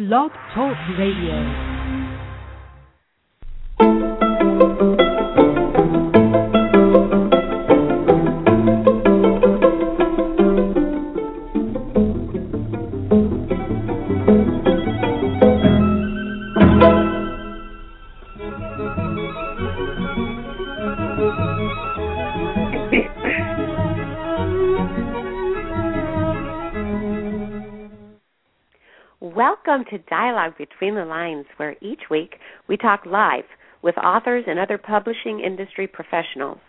Blog Talk Radio. Dialogue Between the Lines, where each week we talk live with authors and other publishing industry professionals.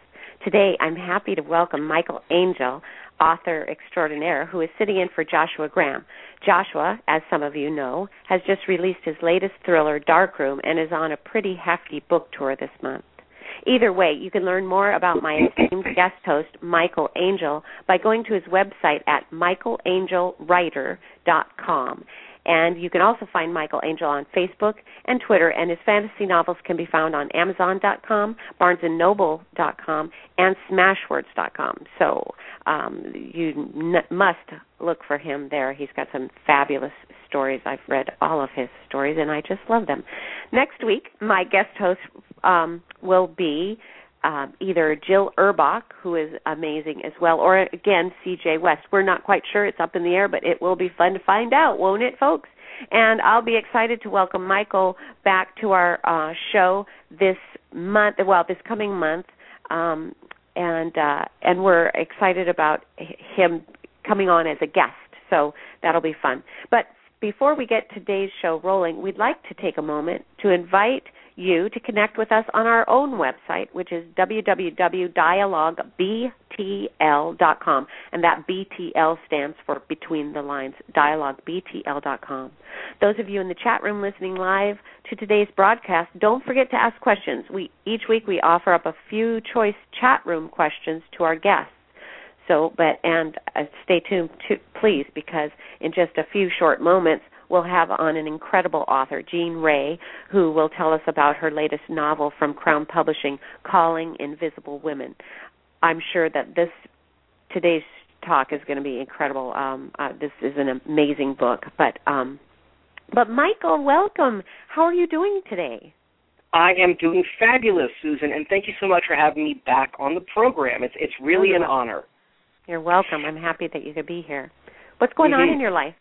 Today I'm happy to welcome Michael Angel, author extraordinaire, who is sitting in for Joshua Graham. Joshua, as some of you know, has just released his latest thriller, Darkroom, and is on a pretty hefty book tour this month. Either way, you can learn more about my esteemed guest host, Michael Angel, by going to his website at michaelangelwriter.com. And you can also find Michael Angel on Facebook and Twitter, and his fantasy novels can be found on Amazon.com, BarnesandNoble.com, and Smashwords.com. So um, you n- must look for him there. He's got some fabulous stories. I've read all of his stories, and I just love them. Next week, my guest host um, will be uh, either Jill Urbach, who is amazing as well, or again CJ West. We're not quite sure; it's up in the air, but it will be fun to find out, won't it, folks? And I'll be excited to welcome Michael back to our uh, show this month. Well, this coming month, um, and uh, and we're excited about him coming on as a guest. So that'll be fun. But before we get today's show rolling, we'd like to take a moment to invite you to connect with us on our own website, which is www.dialoguebtl.com. And that BTL stands for Between the Lines, dialoguebtl.com. Those of you in the chat room listening live to today's broadcast, don't forget to ask questions. We Each week we offer up a few choice chat room questions to our guests. So, but and uh, stay tuned, to, please, because in just a few short moments we'll have on an incredible author, Jeanne Ray, who will tell us about her latest novel from Crown Publishing, Calling Invisible Women. I'm sure that this today's talk is going to be incredible. Um, uh, this is an amazing book, but um, but Michael, welcome. How are you doing today? I am doing fabulous, Susan, and thank you so much for having me back on the program. It's it's really an honor. You're welcome. I'm happy that you could be here. What's going mm-hmm. on in your life?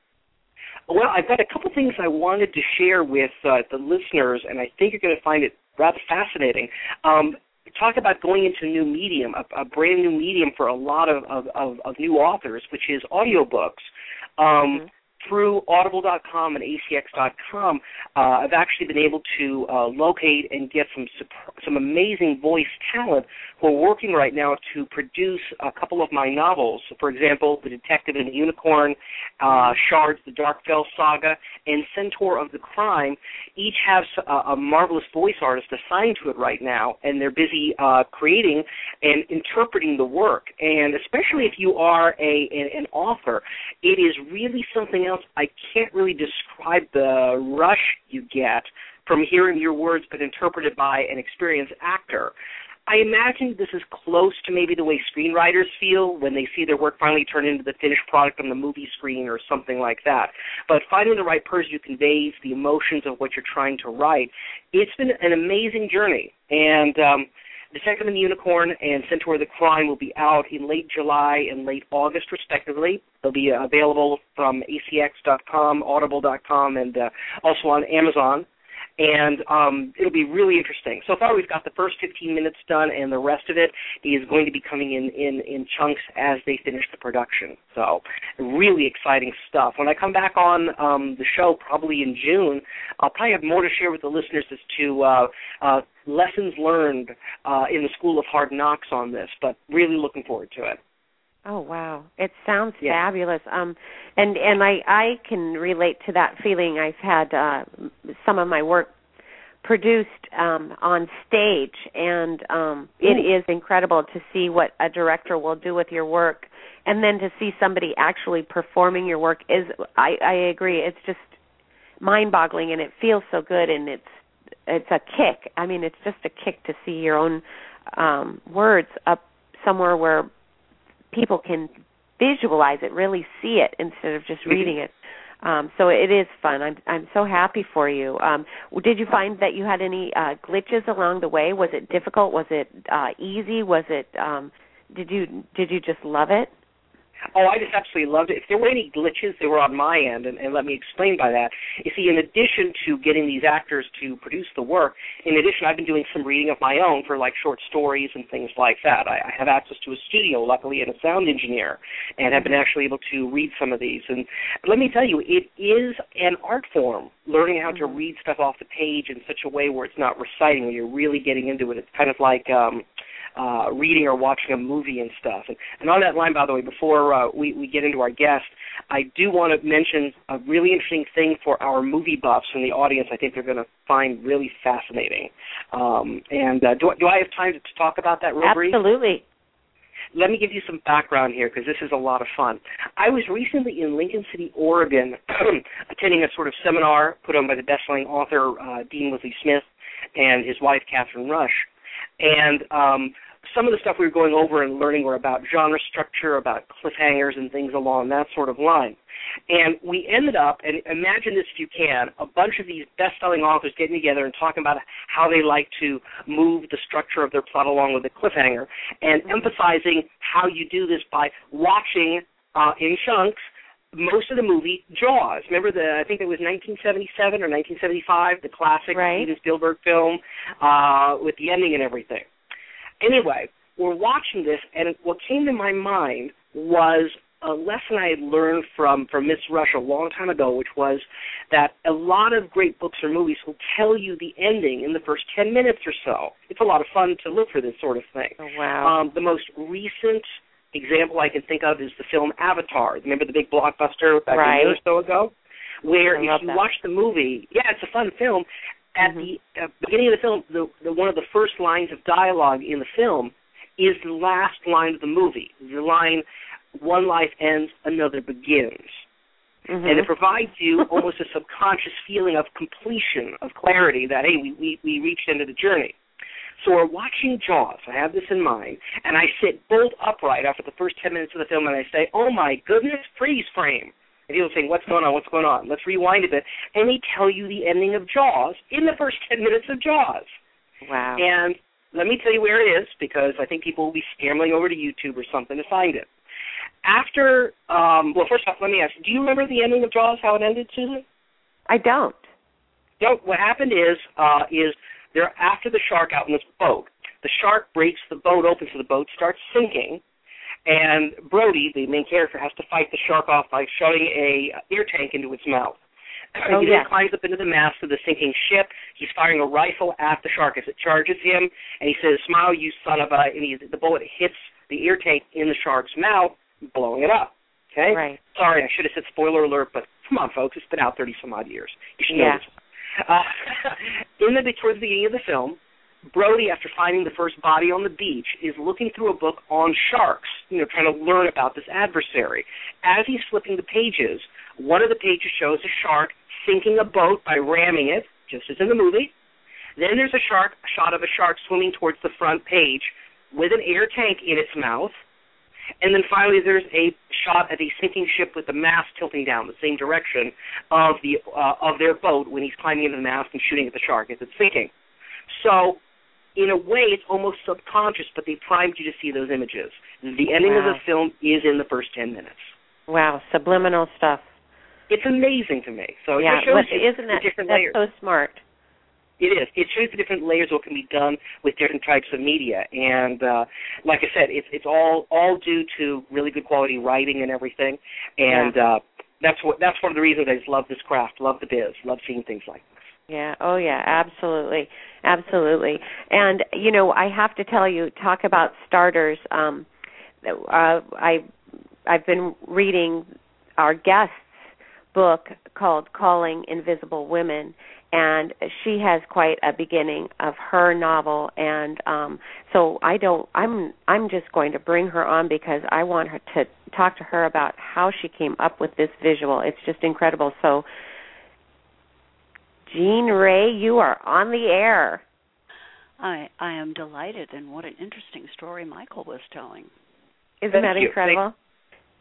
Well, I've got a couple things I wanted to share with uh, the listeners, and I think you're going to find it rather fascinating. Um, talk about going into a new medium, a, a brand new medium for a lot of, of, of, of new authors, which is audiobooks. Um, mm-hmm through audible.com and acx.com, uh, I've actually been able to uh, locate and get some some amazing voice talent who are working right now to produce a couple of my novels. For example, The Detective and the Unicorn, uh, Shards, The Darkfell Saga, and Centaur of the Crime. Each have a, a marvelous voice artist assigned to it right now, and they're busy uh, creating and interpreting the work. And especially if you are a an, an author, it is really something I can't really describe the rush you get from hearing your words but interpreted by an experienced actor. I imagine this is close to maybe the way screenwriters feel when they see their work finally turn into the finished product on the movie screen or something like that. But finding the right person who conveys the emotions of what you're trying to write, it's been an amazing journey. And um, Detective and the Unicorn and Centaur the Crime will be out in late July and late August, respectively. They'll be uh, available from acx.com, audible.com, and uh, also on Amazon and um, it'll be really interesting. So far, we've got the first 15 minutes done, and the rest of it is going to be coming in in, in chunks as they finish the production. So, really exciting stuff. When I come back on um, the show, probably in June, I'll probably have more to share with the listeners as to uh, uh, lessons learned uh, in the School of Hard Knocks on this. But really looking forward to it. Oh wow, it sounds yeah. fabulous. Um, and and I I can relate to that feeling. I've had uh, some of my work produced um, on stage, and um, it is incredible to see what a director will do with your work, and then to see somebody actually performing your work is. I I agree. It's just mind-boggling, and it feels so good, and it's it's a kick. I mean, it's just a kick to see your own um, words up somewhere where people can visualize it, really see it instead of just reading it. Um, so it is fun. I'm I'm so happy for you. Um, did you find that you had any uh, glitches along the way? Was it difficult? Was it uh, easy? Was it? Um, did you did you just love it? Oh, I just absolutely loved it. If there were any glitches, they were on my end, and, and let me explain by that. You see, in addition to getting these actors to produce the work, in addition, I've been doing some reading of my own for like short stories and things like that. I, I have access to a studio, luckily, and a sound engineer, and have been actually able to read some of these. And let me tell you, it is an art form. Learning how to mm-hmm. read stuff off the page in such a way where it's not reciting, where you're really getting into it. It's kind of like um, uh, reading or watching a movie and stuff. And, and on that line, by the way, before uh, we, we get into our guest, I do want to mention a really interesting thing for our movie buffs in the audience. I think they're going to find really fascinating. Um, and uh, do, do I have time to, to talk about that real brief? Absolutely. Let me give you some background here because this is a lot of fun. I was recently in Lincoln City, Oregon, attending a sort of seminar put on by the best-selling author uh, Dean Wesley Smith and his wife Kathryn Rusch and um, some of the stuff we were going over and learning were about genre structure, about cliffhangers and things along that sort of line. And we ended up, and imagine this if you can, a bunch of these best-selling authors getting together and talking about how they like to move the structure of their plot along with the cliffhanger, and emphasizing how you do this by watching uh, in chunks most of the movie Jaws. Remember the I think it was 1977 or 1975, the classic right. Steven Spielberg film uh, with the ending and everything. Anyway, we're watching this, and what came to my mind was a lesson I had learned from from Miss Rusch a long time ago, which was that a lot of great books or movies will tell you the ending in the first ten minutes or so. It's a lot of fun to look for this sort of thing. Oh, wow. Um, the most recent example I can think of is the film Avatar. Remember the big blockbuster back right. a year or so ago? Where I if you that. watch the movie, yeah, it's a fun film. At mm-hmm. the uh, beginning of the film, the, the one of the first lines of dialogue in the film is the last line of the movie. The line, "One life ends, another begins." Mm-hmm. and it provides you almost a subconscious feeling of completion, of clarity that hey, we we, we reached into the journey. So we're watching Jaws. I have this in mind, and I sit bolt upright after the first ten minutes of the film, and I say, "Oh my goodness, freeze frame!" And people saying, "What's going on? What's going on?" Let's rewind a bit, and they tell you the ending of Jaws in the first ten minutes of Jaws. Wow! And let me tell you where it is because I think people will be scrambling over to YouTube or something to find it. After, um, well, first off, let me ask: Do you remember the ending of Jaws? How it ended, Susan? I don't. No. What happened is, uh, is they're after the shark out in this boat. The shark breaks the boat open, so the boat starts sinking. And Brody, the main character, has to fight the shark off by shoving a air tank into its mouth. Oh, he yeah. then climbs up into the mast of the sinking ship. He's firing a rifle at the shark as it charges him, and he says, "Smile, you son of a!" And he, the bullet hits the air tank in the shark's mouth, blowing it up. Okay. Right. Sorry, I should have said spoiler alert, but come on, folks, it's been out thirty some odd years. You should yeah. know this. Uh, in the towards the beginning of the film, Brody, after finding the first body on the beach, is looking through a book on sharks, you know, trying to learn about this adversary. As he's flipping the pages, one of the pages shows a shark sinking a boat by ramming it, just as in the movie. Then there's a shark, a shot of a shark swimming towards the front page with an air tank in its mouth. And then finally, there's a shot of a sinking ship with the mast tilting down the same direction of the uh, of their boat when he's climbing into the mast and shooting at the shark as it's sinking. So, in a way, it's almost subconscious, but they primed you to see those images. The ending wow. of the film is in the first ten minutes. Wow, subliminal stuff. It's amazing to me. So yeah, it shows isn't that that's layers. so smart? It is. It shows the different layers of what can be done with different types of media, and uh, like I said, it's it's all all due to really good quality writing and everything, and yeah. uh, that's what that's one of the reasons I just love this craft, love the biz, love seeing things like this. Yeah. Oh, yeah. Absolutely. Absolutely. And you know, I have to tell you, talk about starters. Um, uh, I I've been reading our guest's book called Calling Invisible Women, and she has quite a beginning of her novel and um so I don't I'm I'm just going to bring her on because I want her to talk to her about how she came up with this visual. It's just incredible. So Jeanne Ray, you are on the air. I I am delighted and what an interesting story Michael was telling. Isn't Thank that you. incredible?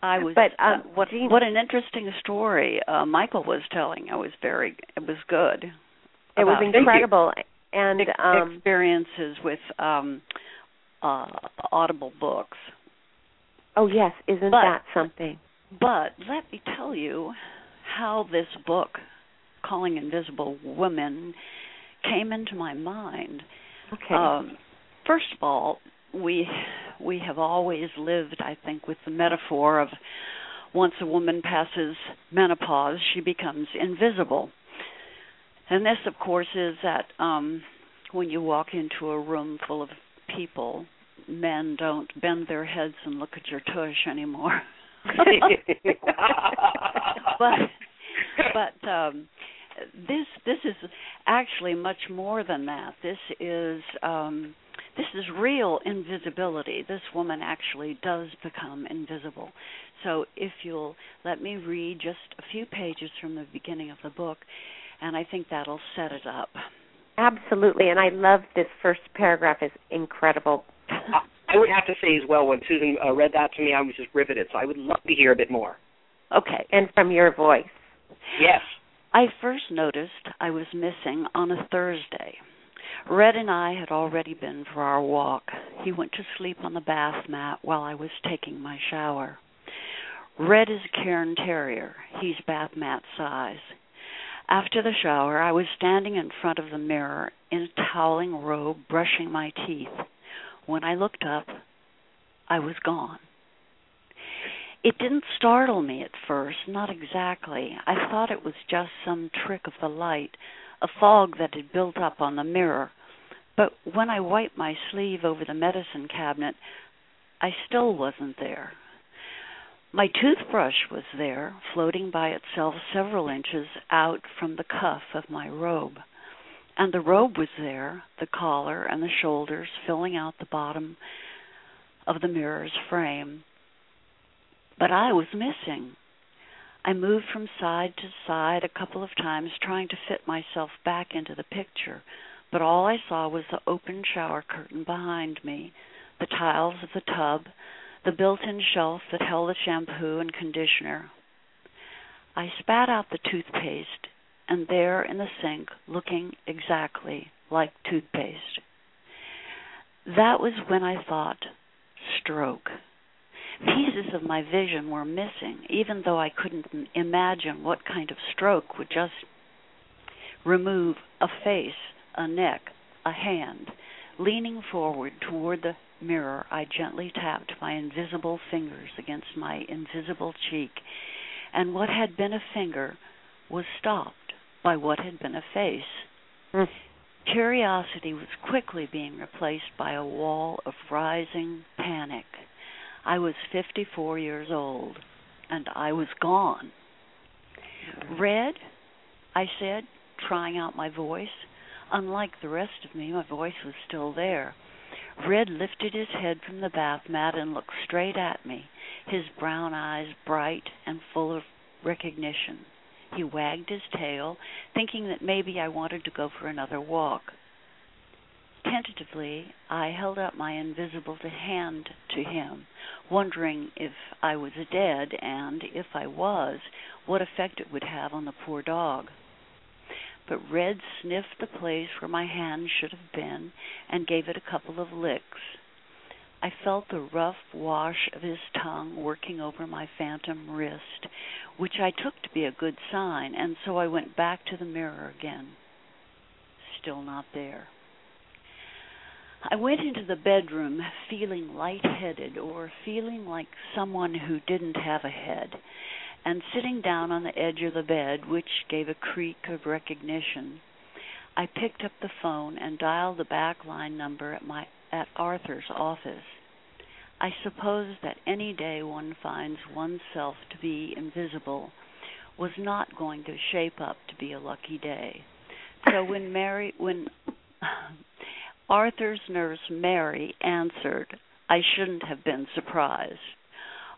I was. But uh, um, what Jeanne, what an interesting story uh, Michael was telling. It was very. It was good. it was incredible, and ex- um, experiences with um uh audible books. oh yes, isn't But- that something? But let me tell you how this book, Calling Invisible Women, came into my mind. Okay. Um, first of all, we we have always lived, I think, with the metaphor of once a woman passes menopause, she becomes invisible. And this, of course, is that um, when you walk into a room full of people, men don't bend their heads and look at your tush anymore. but but um this this is actually much more than that this is um this is real invisibility this woman actually does become invisible so if you'll let me read just a few pages from the beginning of the book and i think that'll set it up Absolutely, and I love this first paragraph. is incredible. I would have to say as well, when Susan uh, read that to me, I was just riveted. So I would love to hear a bit more. okay And from your voice. Yes. I first noticed I was missing on a Thursday. Red and I had already been for our walk. He went to sleep on the bath mat while I was taking my shower. Red is a Cairn Terrier. He's bath mat size. After the shower, I was standing in front of the mirror in a toweling robe, brushing my teeth. When I looked up, I was gone. It didn't startle me at first, not exactly. I thought it was just some trick of the light, a fog that had built up on the mirror. But when I wiped my sleeve over the medicine cabinet, I still wasn't there. My toothbrush was there, floating by itself several inches out from the cuff of my robe. And the robe was there, the collar and the shoulders filling out the bottom of the mirror's frame. But I was missing. I moved from side to side a couple of times trying to fit myself back into the picture, but all I saw was the open shower curtain behind me, the tiles of the tub, the built in shelf that held the shampoo and conditioner. I spat out the toothpaste, and there in the sink, looking exactly like toothpaste. That was when I thought, stroke. Pieces of my vision were missing, even though I couldn't imagine what kind of stroke would just remove a face, a neck, a hand. Leaning forward toward the mirror, I gently tapped my invisible fingers against my invisible cheek, and what had been a finger was stopped by what had been a face. Mm. Curiosity was quickly being replaced by a wall of rising panic. I was 54 years old, and I was gone. Mm-hmm. Red, I said, trying out my voice. Unlike the rest of me, my voice was still there. Red lifted his head from the bath mat and looked straight at me, his brown eyes bright and full of recognition. He wagged his tail, thinking that maybe I wanted to go for another walk. Tentatively, I held out my invisible hand to him, wondering if I was dead and, if I was, what effect it would have on the poor dog. But Red sniffed the place where my hand should have been and gave it a couple of licks. I felt the rough wash of his tongue working over my phantom wrist, which I took to be a good sign, and so I went back to the mirror again. Still not there. I went into the bedroom feeling light-headed or feeling like someone who didn't have a head, and sitting down on the edge of the bed, which gave a creak of recognition, I picked up the phone and dialed the back line number at my at Arthur's office. I suppose that any day one finds oneself to be invisible was not going to shape up to be a lucky day. So when Mary when Arthur's nurse Mary answered, I shouldn't have been surprised.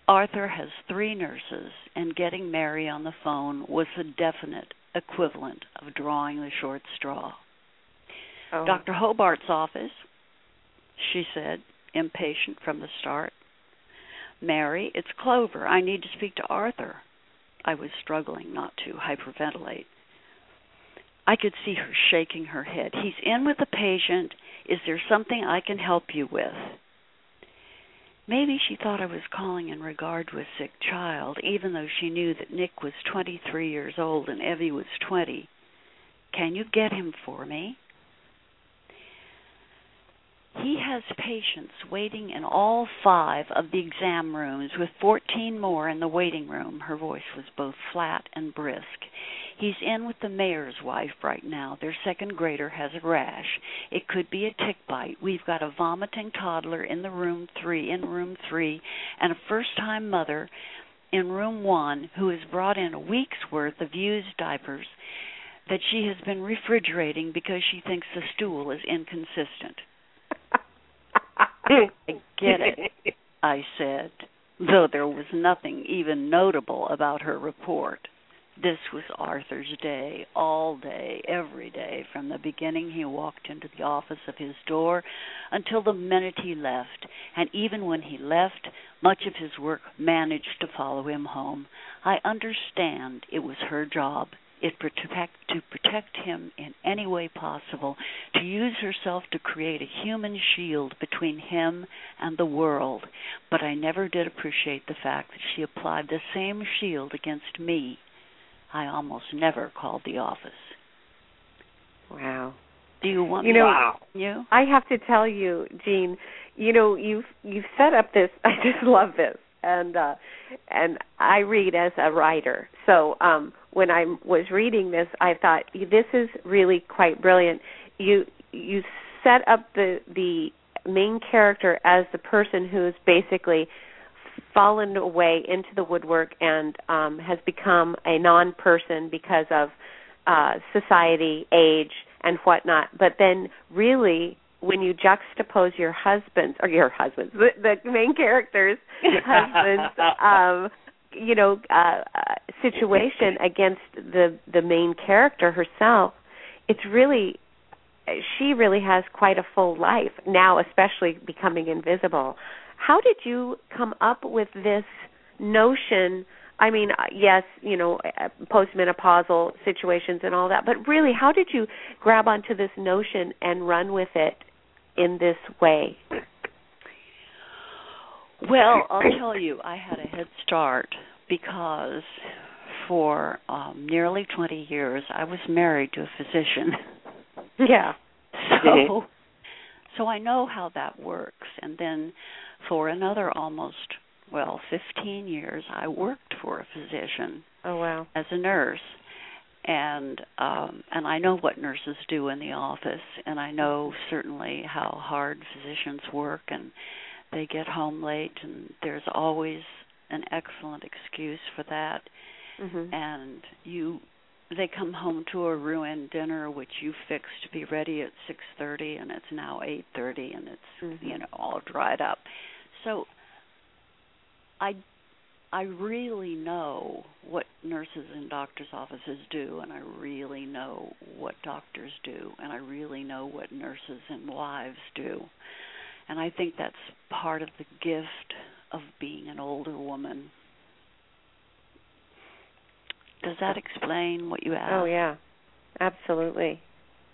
Arthur has three nurses, and getting Mary on the phone was the definite equivalent of drawing the short straw. Oh. Dr. Hobart's office, she said, impatient from the start. Mary, it's Clover. I need to speak to Arthur. I was struggling not to hyperventilate. I could see her shaking her head. He's in with a patient. Is there something I can help you with? Maybe she thought I was calling in regard to a sick child, even though she knew that Nick was 23 years old and Evie was 20. Can you get him for me? He has patients waiting in all five of the exam rooms, with 14 more in the waiting room. Her voice was both flat and brisk. He's in with the mayor's wife right now. Their second grader has a rash. It could be a tick bite. We've got a vomiting toddler in the room three, in room three, and a first time mother in room one who has brought in a week's worth of used diapers that she has been refrigerating because she thinks the stool is inconsistent. I get it, I said, though there was nothing even notable about her report. This was Arthur's day, all day, every day, from the beginning he walked into the office of his door until the minute he left. And even when he left, much of his work managed to follow him home. I understand it was her job it protect, to protect him in any way possible, to use herself to create a human shield between him and the world. But I never did appreciate the fact that she applied the same shield against me. I almost never called the office. Wow. Do you want you know, wow. you? I have to tell you, Jeanne, you know, you've you've set up this I just love this. And uh and I read as a writer. So um when I was reading this, I thought this is really quite brilliant. You you set up the the main character as the person who's basically fallen away into the woodwork and um has become a non-person because of uh society, age, and whatnot. But then, really, when you juxtapose your husband's or your husband's the, the main character's husband's um you know uh, uh situation against the the main character herself it's really she really has quite a full life now especially becoming invisible how did you come up with this notion I mean, uh, yes, you know, postmenopausal situations and all that, but really, how did you grab onto this notion and run with it in this way? Well, I'll tell you, I had a head start because for um nearly 20 years I was married to a physician. Yeah. So so I know how that works and then for another almost well, 15 years I worked for a physician. Oh wow. As a nurse. And um and I know what nurses do in the office and I know certainly how hard physicians work and they get home late and there's always an excellent excuse for that mm-hmm. and you they come home to a ruined dinner which you fixed to be ready at 6:30 and it's now 8:30 and it's mm-hmm. you know all dried up. So I I really know what nurses in doctors' offices do, and I really know what doctors do, and I really know what nurses and wives do. And I think that's part of the gift of being an older woman. Does that explain what you asked? Oh yeah, absolutely.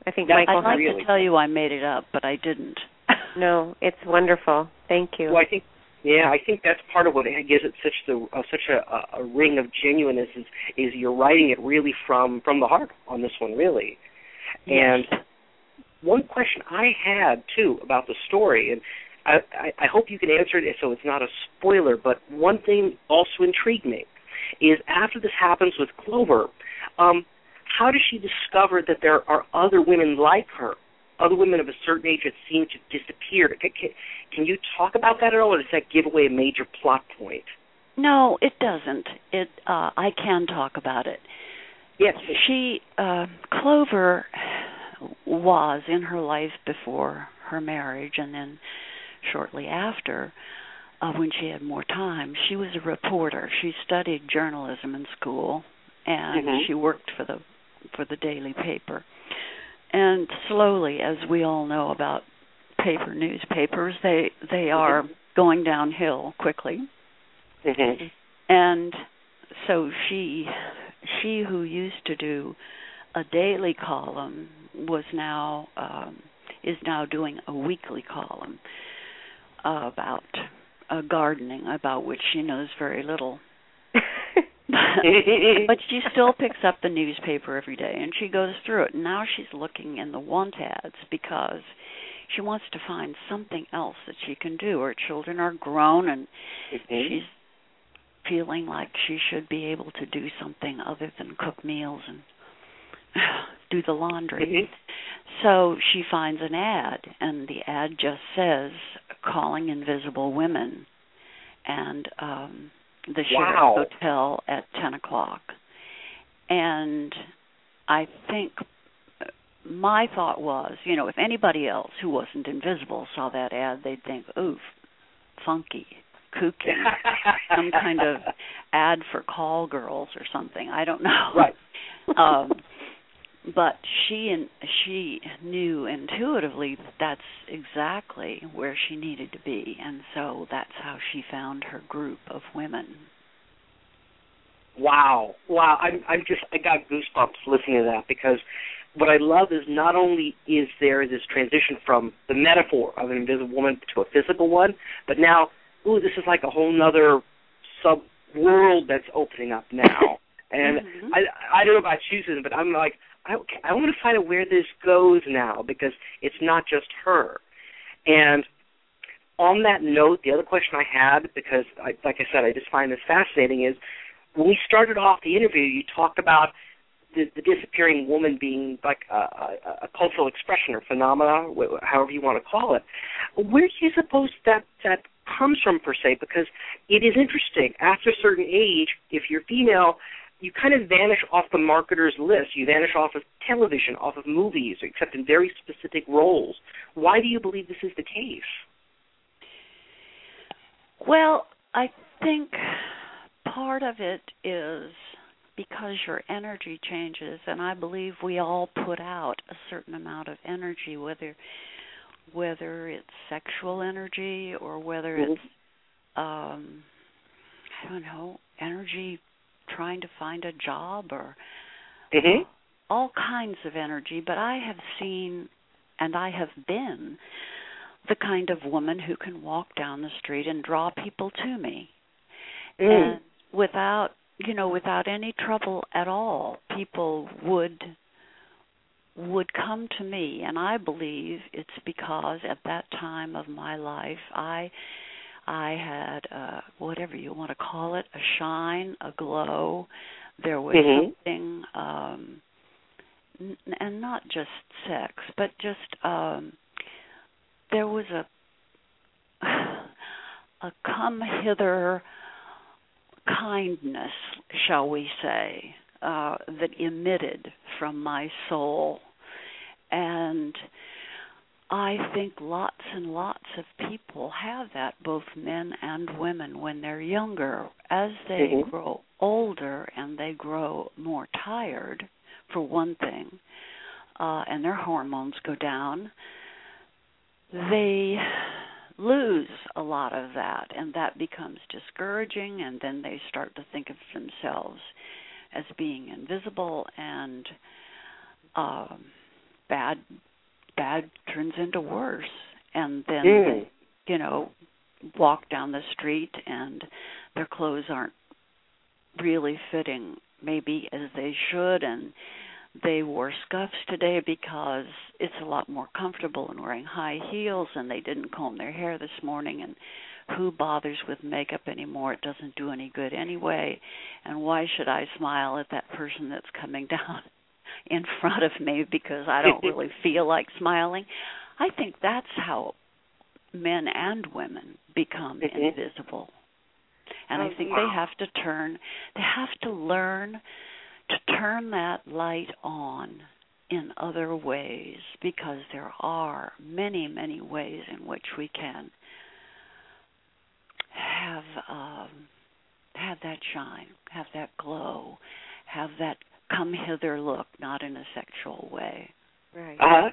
I think That's Michael. I'd like really- to tell you I made it up, but I didn't. no, it's wonderful. Thank you. Well, I think yeah, I think that's part of what gives it such the uh, such a, a ring of genuineness is is you're writing it really from from the heart on this one, really. And one question I had too about the story, and I, I, I hope you can answer it so it's not a spoiler. But one thing also intrigued me is after this happens with Clover, um, how does she discover that there are other women like her, other women of a certain age that seem to disappear? Can, can, can you talk about that at all, or does that give away a major plot point? No, it doesn't. It uh I can talk about it. Yes. She uh Clover was in her life before her marriage and then shortly after uh when she had more time she was a reporter she studied journalism in school and Mhm. she worked for the for the daily paper and slowly as we all know about paper newspapers they they are going downhill quickly Mm-hmm. And so she she who used to do a daily column was now um is now doing a weekly column about uh, gardening about which she knows very little but she still picks up the newspaper every day and she goes through it. And now she's looking in the want ads because she wants to find something else that she can do. Her children are grown and mm-hmm. she's feeling like she should be able to do something other than cook meals and do the laundry. Mm-hmm. So she finds an ad, and the ad just says "calling invisible women," and um, the wow. Sheraton Hotel at ten o'clock. And I think my thought was, you know, if anybody else who wasn't invisible saw that ad, they'd think, "Oof, funky, kooky, some kind of ad for call girls or something." I don't know. Right. um, but she and she knew intuitively that that's exactly where she needed to be, and so that's how she found her group of women. Wow, wow! I'm I'm just I got goosebumps listening to that because what I love is not only is there this transition from the metaphor of an invisible woman to a physical one, but now, ooh, this is like a whole nother sub world that's opening up now. And mm-hmm. I I don't know about you, Susan, but I'm like I I want to find out where this goes now because it's not just her. And on that note, the other question I had, because I, like I said, I just find this fascinating, is when we started off the interview, you talked about the, the disappearing woman being like a, a, a cultural expression or phenomena, however you want to call it. Where do you suppose that that comes from per se? Because it is interesting. After a certain age, if you're female, you kind of vanish off the marketer's list. You vanish off of television, off of movies, except in very specific roles. Why do you believe this is the case? Well, I think part of it is because your energy changes and I believe we all put out a certain amount of energy whether whether it's sexual energy or whether mm-hmm. it's um I don't know, energy trying to find a job or mm-hmm. all kinds of energy. But I have seen and I have been the kind of woman who can walk down the street and draw people to me. Mm. And without you know, without any trouble at all, people would would come to me and I believe it's because at that time of my life I I had uh whatever you want to call it, a shine, a glow. There was mm-hmm. something um n- and not just sex, but just um there was a a come hither kindness, shall we say, uh that emitted from my soul and I think lots and lots of people have that, both men and women, when they're younger. As they mm-hmm. grow older and they grow more tired, for one thing, uh, and their hormones go down, they lose a lot of that, and that becomes discouraging, and then they start to think of themselves as being invisible and um, bad bad turns into worse. And then mm. they, you know walk down the street and their clothes aren't really fitting maybe as they should. And they wore scuffs today because it's a lot more comfortable in wearing high heels. And they didn't comb their hair this morning. And who bothers with makeup anymore? It doesn't do any good anyway. And why should i smile at that person that's coming down in front of me because I don't really feel like smiling. I think that's how men and women become mm-hmm. invisible. And oh, I think wow. they have to turn they have to learn to turn that light on in other ways because there are many many ways in which we can have um have that shine, have that glow, have that come hither look, not in a sexual way. Right. Uh huh.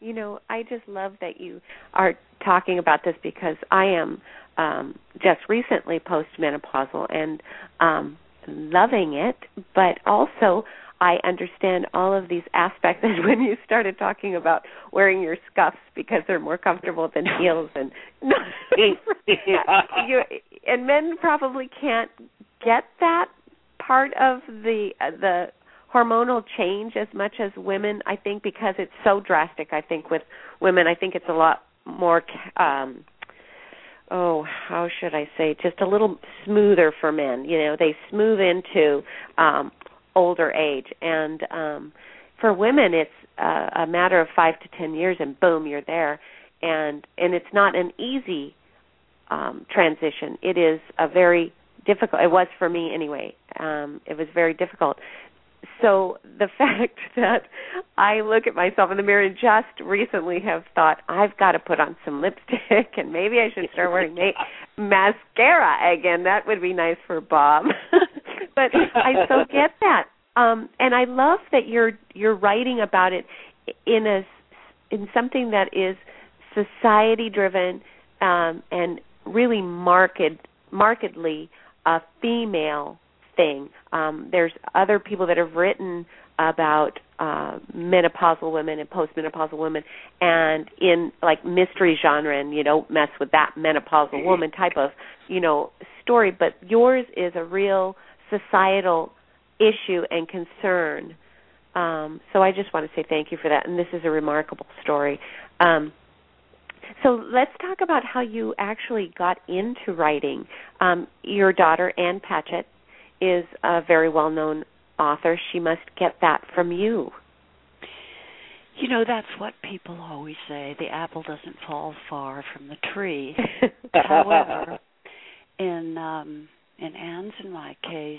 you know, I just love that you are talking about this because I am um just recently postmenopausal and um loving it, but also I understand all of these aspects. And when you started talking about wearing your scuffs because they're more comfortable than heels, and you, and men probably can't get that part of the uh, the hormonal change as much as women. I think because it's so drastic. I think with women, I think it's a lot more. um oh how should i say just a little smoother for men you know they smooth into um older age and um for women it's uh, a matter of 5 to 10 years and boom you're there and and it's not an easy um transition it is a very difficult it was for me anyway um it was very difficult so the fact that I look at myself in the mirror and just recently have thought I've got to put on some lipstick and maybe I should start wearing ma- mascara again. That would be nice for Bob. but I so get that. Um and I love that you're you're writing about it in a in something that is society driven um and really marked markedly a female thing. Um, there's other people that have written about uh, menopausal women and postmenopausal women, and in like mystery genre, and you don't mess with that menopausal mm-hmm. woman type of you know story. But yours is a real societal issue and concern. Um, so I just want to say thank you for that, and this is a remarkable story. Um, so let's talk about how you actually got into writing. Um, your daughter Ann Patchett is a very well known author. She must get that from you. You know, that's what people always say. The apple doesn't fall far from the tree. However, in um in Ann's and my case,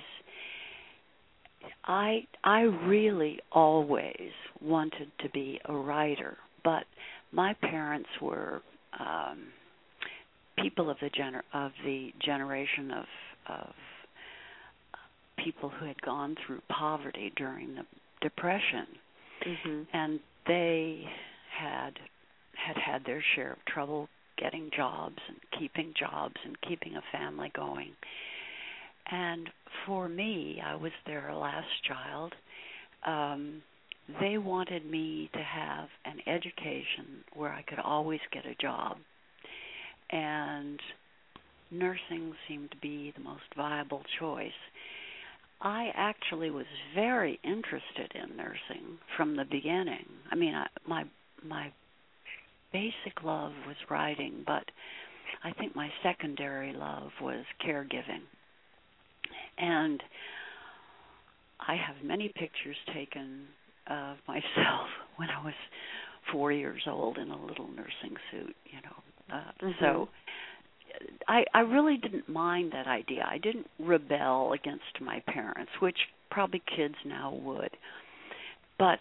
I I really always wanted to be a writer, but my parents were um people of the gener of the generation of of people who had gone through poverty during the depression. Mm-hmm. and they had had had their share of trouble getting jobs and keeping jobs and keeping a family going. And for me i was their last child. Um they wanted me to have an education where i could always get a job and nursing seemed to be the most viable choice I actually was very interested in nursing from the beginning. I mean, I, my my basic love was writing, but I think my secondary love was caregiving. And I have many pictures taken of myself when I was 4 years old in a little nursing suit, you know. Uh, mm-hmm. So I I really didn't mind that idea. I didn't rebel against my parents, which probably kids now would. But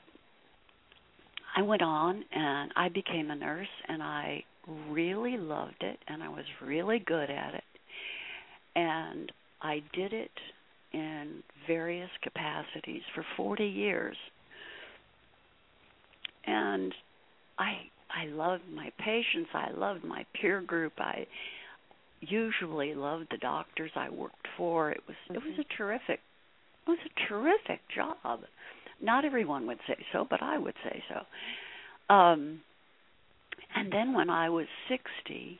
I went on and I became a nurse and I really loved it and I was really good at it. And I did it in various capacities for 40 years. And I I loved my patients, I loved my peer group. I usually loved the doctors I worked for. It was mm-hmm. it was a terrific it was a terrific job. Not everyone would say so, but I would say so. Um and then when I was 60,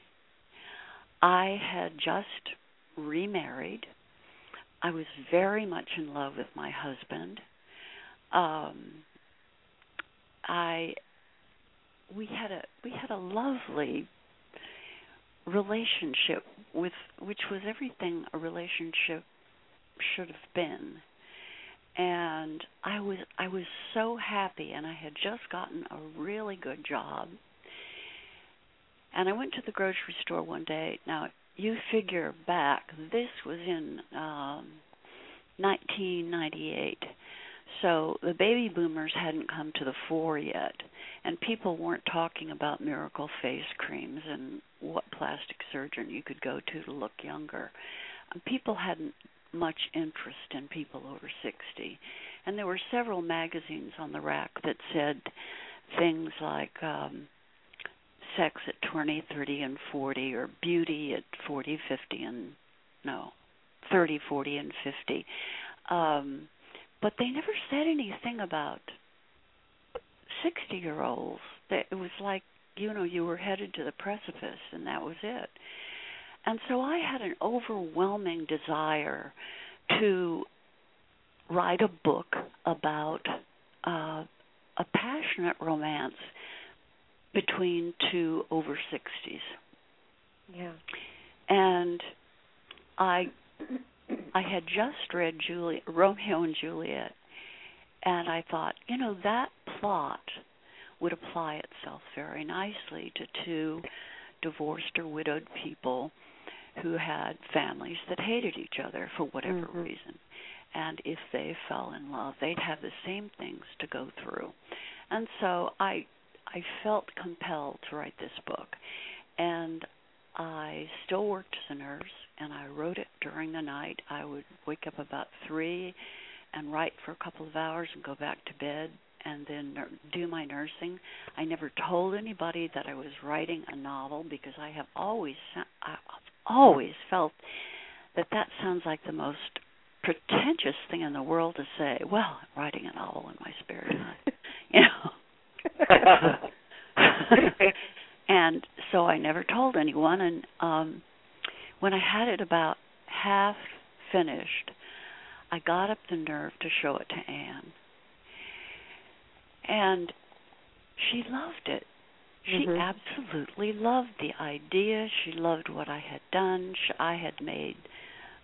I had just remarried. I was very much in love with my husband. Um I we had a we had a lovely relationship with which was everything a relationship should have been. And i was i was so happy and i had just gotten a really good job. And i went to the grocery store one day. Now you figure back this was in um 1998 so the baby boomers hadn't come to the fore yet, and people weren't talking about miracle face creams and what plastic surgeon you could go to to look younger. People hadn't much interest in people over 60. And there were several magazines on the rack that said things like um sex at 20, 30 and 40 or beauty at 40, 50 and no, 30, 40 and 50. Um but they never said anything about 60 year olds. It was like, you know, you were headed to the precipice and that was it. And so I had an overwhelming desire to write a book about uh, a passionate romance between two over 60s. Yeah. And I I had just read Juliet, Romeo and Juliet and I thought, you know, that plot would apply itself very nicely to two divorced or widowed people who had families that hated each other for whatever mm-hmm. reason. And if they fell in love, they'd have the same things to go through. And so I I felt compelled to write this book. And I still worked as a nurse and I wrote it during the night. I would wake up about 3 and write for a couple of hours and go back to bed and then do my nursing. I never told anybody that I was writing a novel because I have always I've always felt that that sounds like the most pretentious thing in the world to say. Well, I'm writing a novel in my spare time, you know. and so I never told anyone. And um when I had it about half finished, I got up the nerve to show it to Ann. And she loved it. She mm-hmm. absolutely loved the idea. She loved what I had done. She, I had made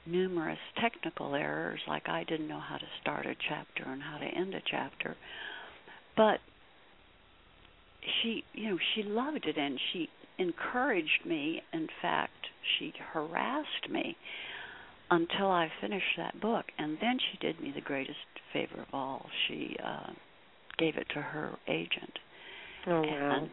numerous technical errors, like I didn't know how to start a chapter and how to end a chapter. But she, you know, she loved it and she encouraged me. In fact, she harassed me until I finished that book. And then she did me the greatest favor of all. She uh, gave it to her agent. Oh, wow. And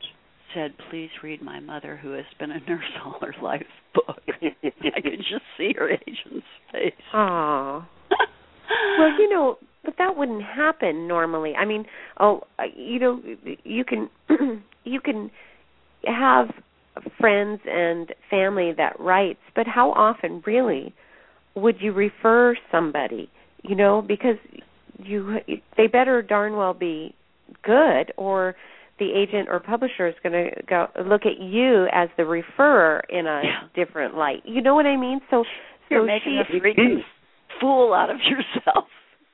said, "Please read my mother, who has been a nurse all her life, book." I could just see her agent's face. Aww. well, you know, but that wouldn't happen normally. I mean, oh, uh, you know, you can you can have friends and family that writes, but how often really would you refer somebody? You know, because you they better darn well be good or the agent or publisher is going to go look at you as the referrer in a yeah. different light. You know what I mean? So you're so making she, a freaking fool out of yourself.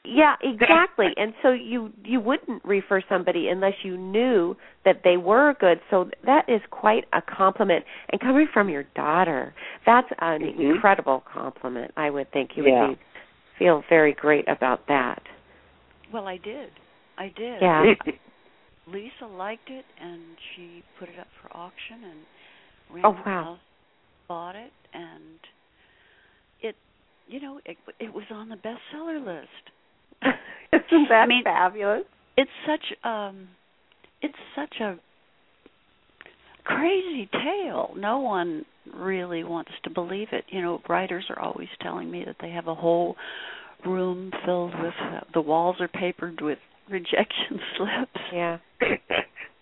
Yeah, exactly. and so you you wouldn't refer somebody unless you knew that they were good. So that is quite a compliment. And coming from your daughter, that's an mm-hmm. incredible compliment. I would think you yeah. would be, feel very great about that. Well, I did. I did. Yeah. Lisa liked it, and she put it up for auction, and oh Random wow, House bought it, and it, you know, it it was on the bestseller list. Isn't that I mean, fabulous? It's such um it's such a crazy tale. No one really wants to believe it. You know, writers are always telling me that they have a whole room filled with uh, the walls are papered with rejection slips. Yeah.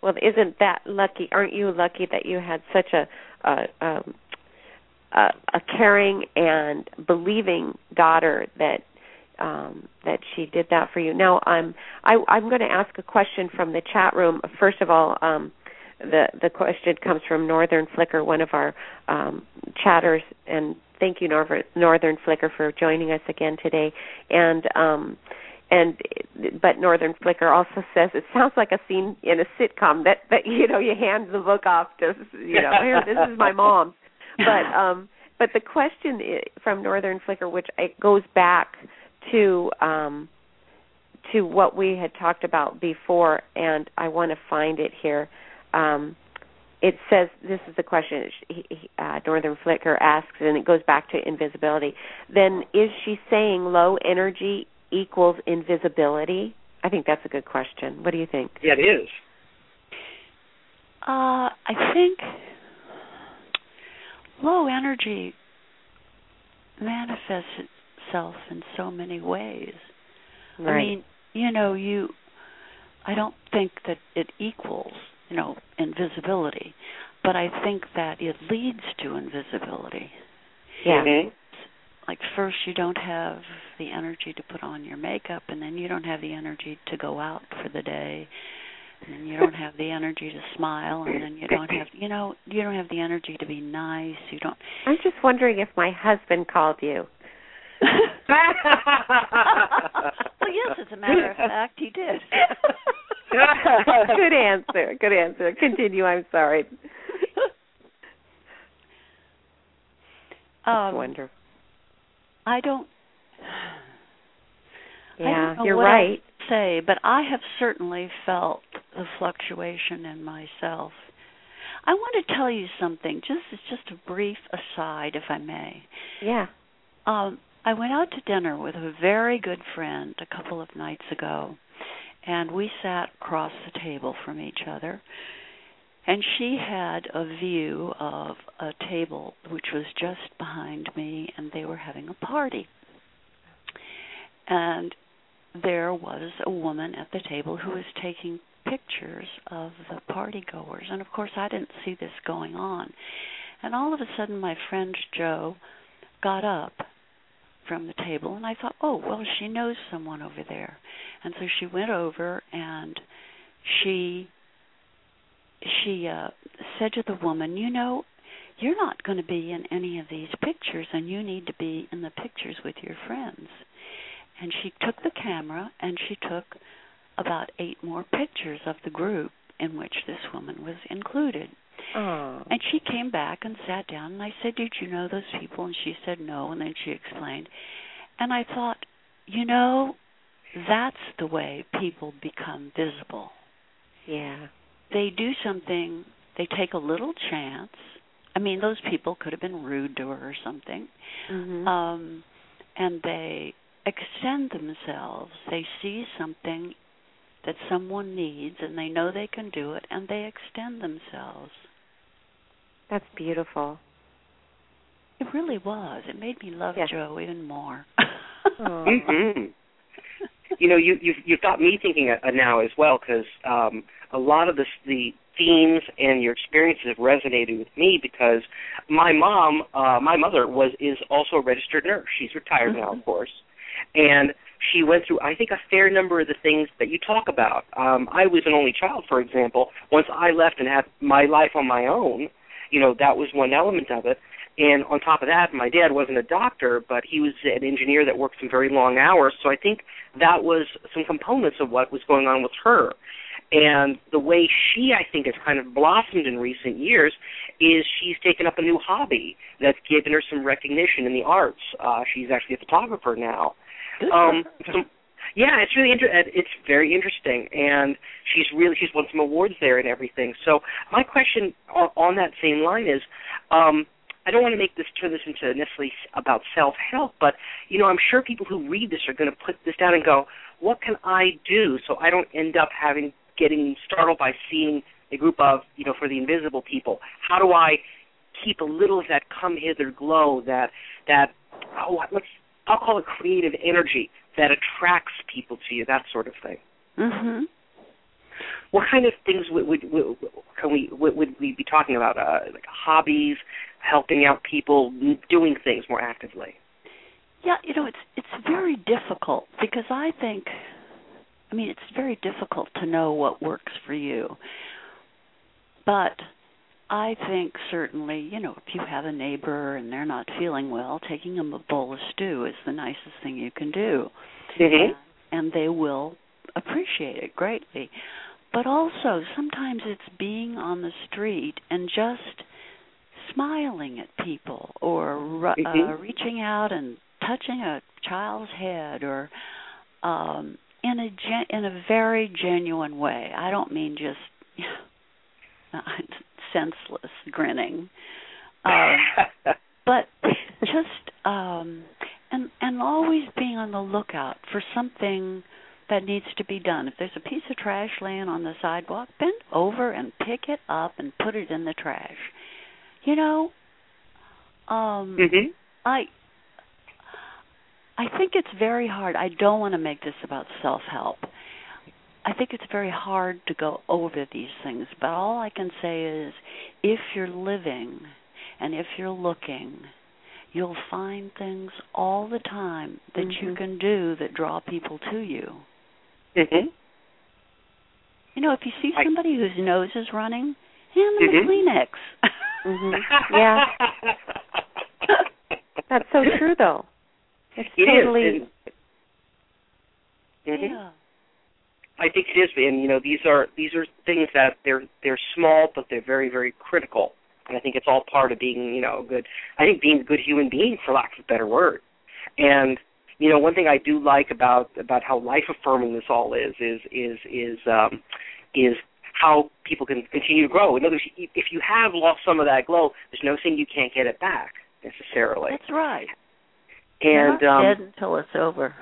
well, isn't that lucky? Aren't you lucky that you had such a a um a, a caring and believing daughter that um, that she did that for you. Now, I'm I, I'm going to ask a question from the chat room. First of all, um, the the question comes from Northern Flicker, one of our um, chatters, and thank you, Northern, Northern Flicker, for joining us again today. And um, and but Northern Flicker also says it sounds like a scene in a sitcom that that you know you hand the book off to you know here this is my mom, but um but the question from Northern Flicker, which goes back to um, to what we had talked about before, and I want to find it here. Um, it says this is the question he, uh, Northern Flicker asks, and it goes back to invisibility. Then is she saying low energy equals invisibility? I think that's a good question. What do you think? Yeah, it is. Uh, I think low energy manifests itself in so many ways. Right. I mean, you know, you I don't think that it equals, you know, invisibility, but I think that it leads to invisibility. Yeah. Mhm. Like first you don't have the energy to put on your makeup and then you don't have the energy to go out for the day. And then you don't have the energy to smile and then you don't have you know, you don't have the energy to be nice. You don't I'm just wondering if my husband called you. well, yes, as a matter of fact, he did. good answer. Good answer. Continue. I'm sorry. Um, Wonder. I don't. I Yeah, don't know you're what right. to say, but I have certainly felt the fluctuation in myself. I want to tell you something. Just it's just a brief aside, if I may. Yeah. Um, I went out to dinner with a very good friend a couple of nights ago, and we sat across the table from each other. And she had a view of a table which was just behind me, and they were having a party. And there was a woman at the table who was taking pictures of the party goers. And of course, I didn't see this going on. And all of a sudden, my friend Joe got up from the table, and I thought, oh, well, she knows someone over there. And so she went over and she she uh said to the woman, you know, you're not going to be in any of these pictures and you need to be in the pictures with your friends. And she took the camera and she took about eight more pictures of the group in which this woman was included. Oh. And she came back and sat down and I said, Did you know those people? And she said no and then she explained. And I thought, you know, that's the way people become visible Yeah. they do something they take a little chance i mean those people could have been rude to her or something Mm-hmm. um and they extend themselves they see something that someone needs and they know they can do it and they extend themselves That's beautiful. it really was it made me love Yeah. joe even more Aw. Mhm. You know, you you've you've got me thinking uh, now as well because um, a lot of the the themes and your experiences have resonated with me because my mom, uh, my mother was is also a registered nurse. She's retired now, Mhm. of course, and she went through I think a fair number of the things that you talk about. Um, I was an only child, for example. Once I left and had my life on my own, you know that was one element of it. And on top of that, my dad wasn't a doctor, but he was an engineer that worked some very long hours. So I think that was some components of what was going on with her. And the way she, I think, has kind of blossomed in recent years is she's taken up a new hobby that's given her some recognition in the arts. Uh, she's actually a photographer now. Um, yeah, it's really inter- it's very interesting, and she's really she's won some awards there and everything. So my question on, on that same line is, um, I don't want to make this turn this into necessarily about self help, but you know I'm sure people who read this are going to put this down and go, what can I do so I don't end up having getting startled by seeing a group of you know for the invisible people? How do I keep a little of that come hither glow that that oh let's I'll call it creative energy that attracts people to you, that sort of thing. mhm What kind of things would, would, would can we would, would we be talking about? Uh, like hobbies, helping out people, doing things more actively. Yeah, you know, it's it's very difficult because I think I mean, it's very difficult to know what works for you. But I think certainly, you know, if you have a neighbor and they're not feeling well, taking them a bowl of stew is the nicest thing you can do. Mm-hmm. And they will appreciate it greatly. But also, sometimes it's being on the street and just smiling at people or uh, Mhm. reaching out and touching a child's head or um in a gen- in a very genuine way. I don't mean just senseless grinning. Um but just um and and always being on the lookout for something that needs to be done. If there's a piece of trash laying on the sidewalk, bend over and pick it up and put it in the trash. You know, um mhm. I I think it's very hard. I don't want to make this about self-help. I think it's very hard to go over these things, but all I can say is if you're living and if you're looking, you'll find things all the time that mm-hmm. you can do that draw people to you. Mhm. You know, if you see I- somebody whose nose is running, hand them Mhm. a Kleenex. Mhm. Yeah. That's so true, though. It's It is, totally. and- Mhm. Yeah. I think it is, and you know these are these are things that they're they're small, but they're very very critical, and I think it's all part of being you know a good. I think being a good human being, for lack of a better word, and you know one thing I do like about about how life affirming this all is is is is um, is how people can continue to grow. In other words, if you have lost some of that glow, there's no saying you can't get it back necessarily. That's right. And You're not um, dead until it's over.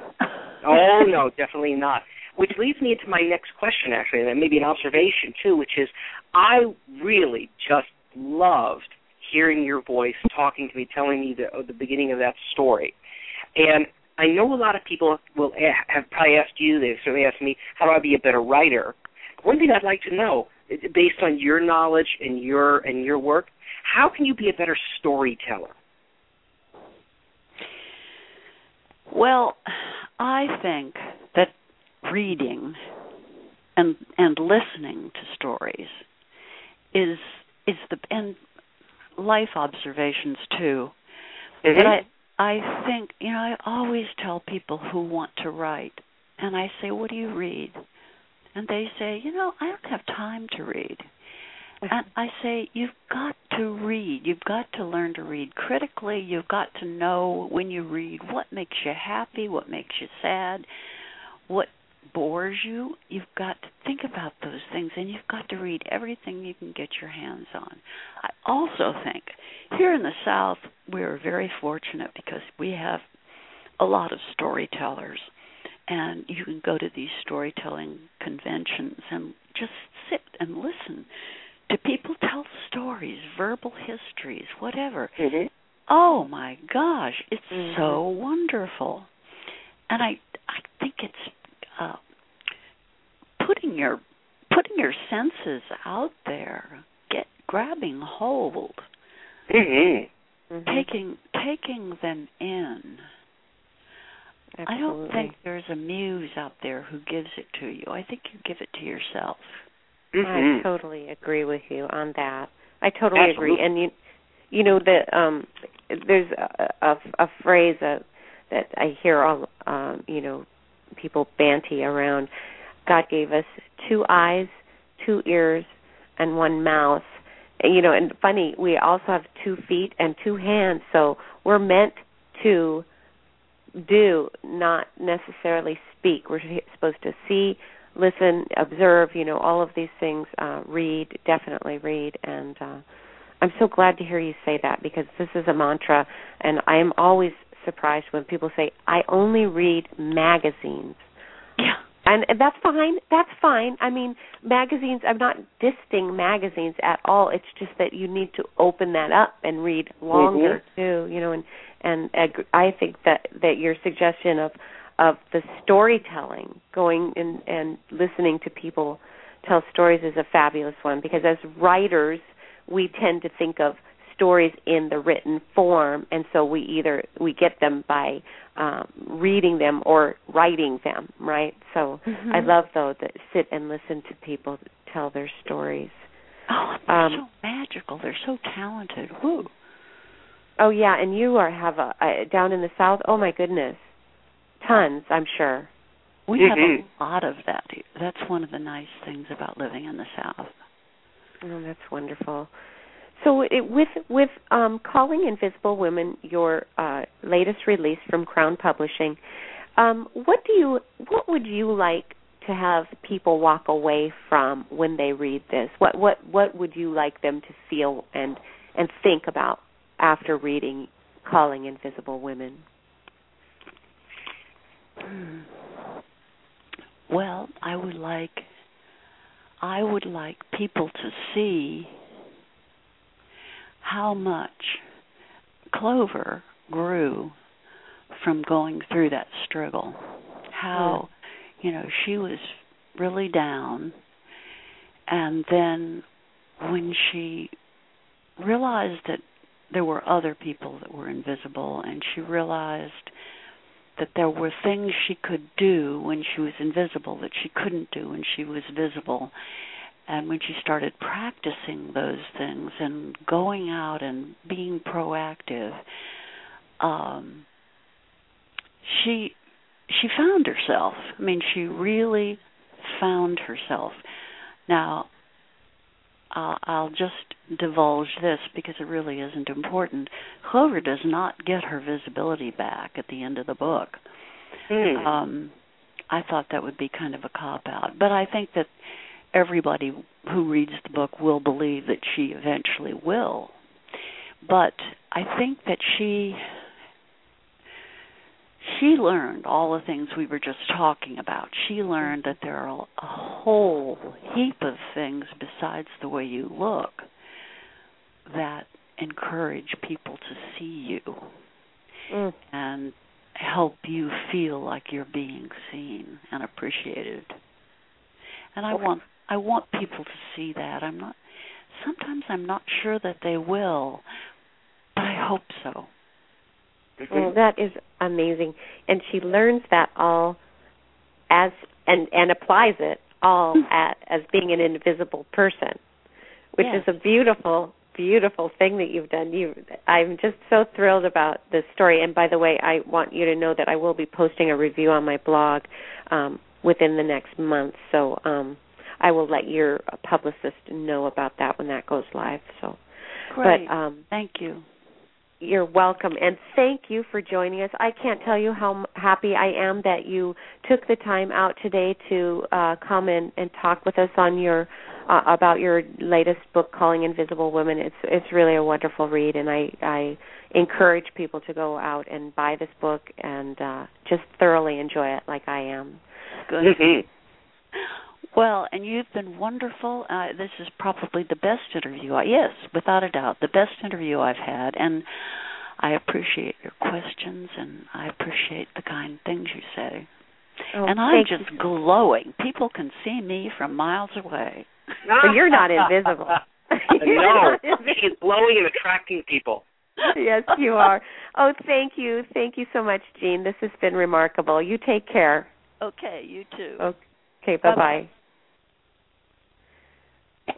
oh no, definitely not. Which leads me into my next question, actually, and maybe an observation too, which is I really just loved hearing your voice, talking to me, telling me the uh, the beginning of that story, and I know a lot of people will have probably asked you. They've certainly asked me, how do I be a better writer? One thing I'd like to know, based on your knowledge and your and your work, how can you be a better storyteller? Well, I think that reading and and listening to stories is is the and life observations too. But mm-hmm. I I think you know I always tell people who want to write, and I say, "What do you read?" And they say, "You know, I don't have time to read." And I say, you've got to read. You've got to learn to read critically. You've got to know when you read what makes you happy, what makes you sad, what bores you. You've got to think about those things, and you've got to read everything you can get your hands on. I also think here in the South, we're very fortunate because we have a lot of storytellers. And you can go to these storytelling conventions and just sit and listen to people tell stories, verbal histories, whatever. Mm-hmm. Oh my gosh, it's Mhm. so wonderful. And I I think it's uh putting your putting your senses out there, get grabbing hold, Mm-hmm. Mhm. taking taking them in. I don't think there's a muse out there who gives it to you. I think you give it to yourself. Mm-hmm. I totally agree with you on that. I totally agree. And you, you know, the um, there's a, a, a phrase that that I hear all, um, you know, people banty around. God gave us two eyes, two ears, and one mouth. And, you know, and funny, we also have two feet and two hands. So we're meant to do, not necessarily speak. We're supposed to see, listen, observe, you know, all of these things, uh, read, definitely read. And uh, I'm so glad to hear you say that because this is a mantra, and I am always surprised when people say, I only read magazines. Yeah. And and that's fine. That's fine. I mean, magazines. I'm not dissing magazines at all. It's just that you need to open that up and read mm-hmm. longer too. You know, and and I think that that your suggestion of of the storytelling, going and and listening to people tell stories, is a fabulous one because as writers, we tend to think of stories in the written form, and so we either we get them by um, reading them or writing them, right? So Mhm. I love though that sit and listen to people tell their stories. Oh, they're Um, so magical. They're so talented. Woo. Oh yeah, and you are have a, a down in the south. Oh my goodness, tons. I'm sure. We have Mhm. a lot of that. here. That's one of the nice things about living in the South. Oh, that's wonderful. So it, with with um, calling invisible women, your uh, latest release from Crown Publishing, um, what do you what would you like to have people walk away from when they read this? What what what would you like them to feel and and think about after reading Calling Invisible Women? Well, I would like I would like people to see how much Clover grew from going through that struggle. How you know she was really down. And then when she realized that there were other people that were invisible and she realized that there were things she could do when she was invisible that she couldn't do when she was visible and when she started practicing those things and going out and being proactive um she she found herself i mean she really found herself now uh, I'll just divulge this because it really isn't important. Clover does not get her visibility back at the end of the book. Mm. Um, I thought that would be kind of a cop out, but I think that everybody who reads the book will believe that she eventually will. But I think that she she learned all the things we were just talking about. She learned that there are a whole heap of things besides the way you look that encourage people to see you mm. and help you feel like you're being seen and appreciated. And I want I want people to see that. I'm not sometimes I'm not sure that they will, but I hope so. Mm-hmm. Well, that is amazing, and she learns that all as and and applies it all Hmm. at as being an invisible person, which Yes. is a beautiful beautiful thing that you've done. You I'm just so thrilled about this story. And by the way, I want you to know that I will be posting a review on my blog um within the next month. So um I will let your publicist know about that when that goes live. So Great. but um Thank you. you're welcome, and thank you for joining us. I can't tell you how m- happy I am that you took the time out today to uh, come in and talk with us on your uh, about your latest book, Calling Invisible Women. It's it's really a wonderful read, and I I encourage people to go out and buy this book and uh, just thoroughly enjoy it, like I am. Good. Well, and you've been wonderful. Uh, this is probably the best interview. I, yes, without a doubt, the best interview I've had, and I appreciate your questions and I appreciate the kind things you say. Oh, and I'm thank you. just glowing. People can see me from miles away. But you're not invisible. You're no, not invisible. she's glowing and attracting people. yes, you are. Oh, thank you. Thank you so much, Jeanne. This has been remarkable. You take care. Okay, you too. Okay, bye-bye.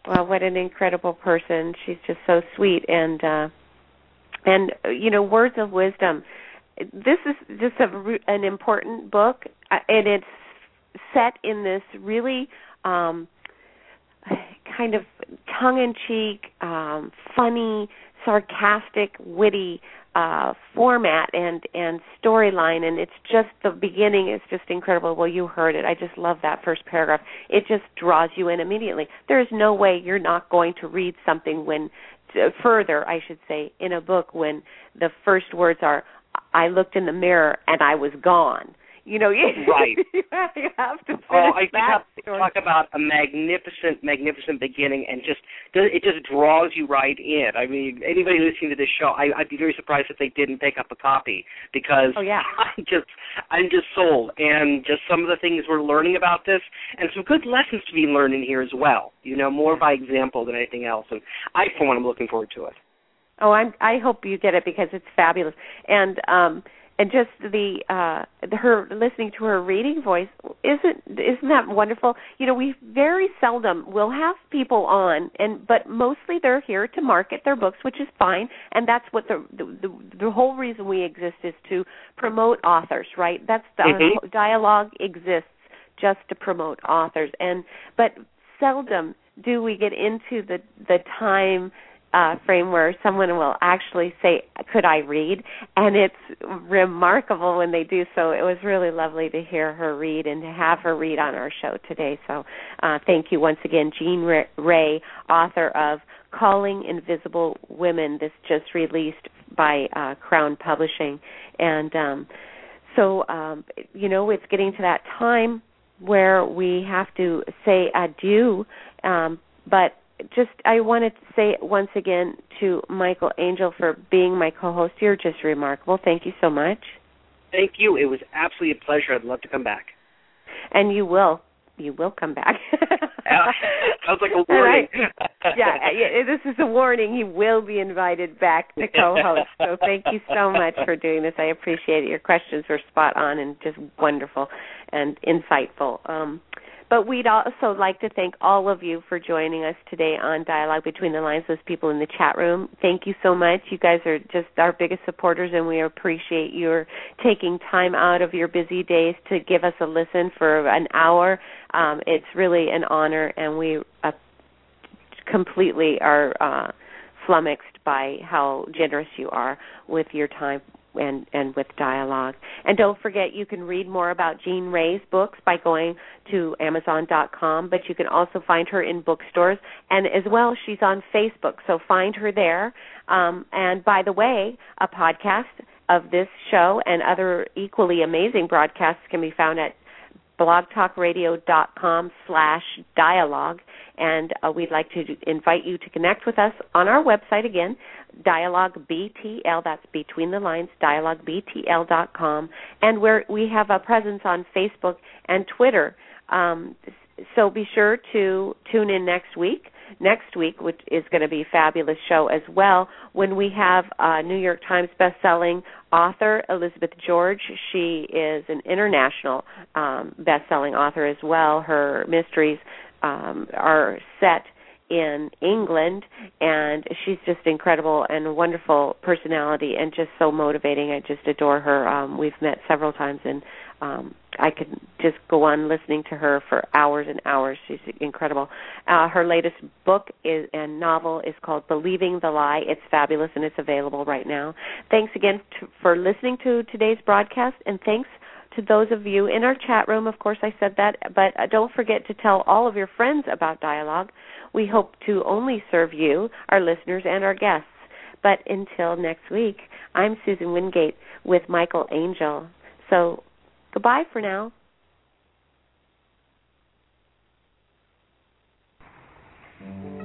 Well, what an incredible person. She's just so sweet and uh and uh, you know, words of wisdom. This is just a, an important book uh, and it's set in this really um kind of tongue-in-cheek, um funny, sarcastic, witty uh format and and storyline and it's just the beginning is just incredible. Well you heard it. I just love that first paragraph. It just draws you in immediately. There is no way you're not going to read something when further i should say in a book when the first words are i looked in the mirror and i was gone you know you, Right. you have to Oh, I have to story. talk about a magnificent, magnificent beginning, and just it just draws you right in. I mean, anybody listening to this show, I, I'd be very surprised if they didn't pick up a copy because Oh, yeah. I'm just I'm just sold, and just some of the things we're learning about this, and some good lessons to be learned in here as well. You know, more by example than anything else, and I, for one, am looking forward to it. Oh, I'm I hope you get it because it's fabulous. And um and just the uh her listening to her reading voice isn't isn't that wonderful? You know, we very seldom will have people on and but mostly they're here to market their books, which is fine, and that's what the the the, whole reason we exist is to promote authors, right? That's the Mhm. our dialogue exists just to promote authors and but seldom do we get into the the time uh, frame where someone will actually say, "Could I read?" And it's remarkable when they do so. It was really lovely to hear her read and to have her read on our show today. So, uh, thank you once again, Jeanne Ray- author of "Calling Invisible Women." This just released by uh, Crown Publishing, and um, so um, you know it's getting to that time where we have to say adieu. Um, but just I wanted to say once again to Michael Angel for being my co-host. You're just remarkable. Thank you so much, Thank you. It was absolutely a pleasure. I'd love to come back. and you will. you will come back. Sounds like a warning. Yeah, yeah, this is a warning. He will be invited back to co-host. So thank you so much for doing this. I appreciate it. Your questions were spot on and just wonderful and insightful. Um, but we'd also like to thank all of you for joining us today on Dialogue Between the Lines, those people in the chat room. Thank you so much. You guys are just our biggest supporters, and we appreciate your taking time out of your busy days to give us a listen for an hour. Um, it's really an honor, and we uh, completely are uh, flummoxed by how generous you are with your time and and with dialogue. And don't forget you can read more about Jeanne Ray's books by going to amazon.com, but you can also find her in bookstores and as well she's on Facebook. So find her there. Um, and by the way, a podcast of this show and other equally amazing broadcasts can be found at blogtalkradio.com slash dialogue and uh, we'd like to invite you to connect with us on our website again dialogue btl that's between the lines dialogue dialoguebtl.com and where we have a presence on facebook and twitter. Um, so be sure to tune in next week. Next week which is going to be a fabulous show as well when we have a new york times best-selling author elizabeth george. She is an international um, best-selling author as well. Her mysteries um, are set in England, and she's just incredible and a wonderful personality and just so motivating. I just adore her. Um, we've met several times, and um, I could just go on listening to her for hours and hours. She's incredible. Uh, her latest book is and novel is called Believing the Lie. It's fabulous and it's available right now. Thanks again to, for listening to today's broadcast, and thanks to those of you in our chat room. Of course, I said that, but uh, don't forget to tell all of your friends about Dialogue. We hope to only serve you, our listeners, and our guests. But until next week, I'm Susan Wingate with Michael Angel. So goodbye for now. Mm-hmm.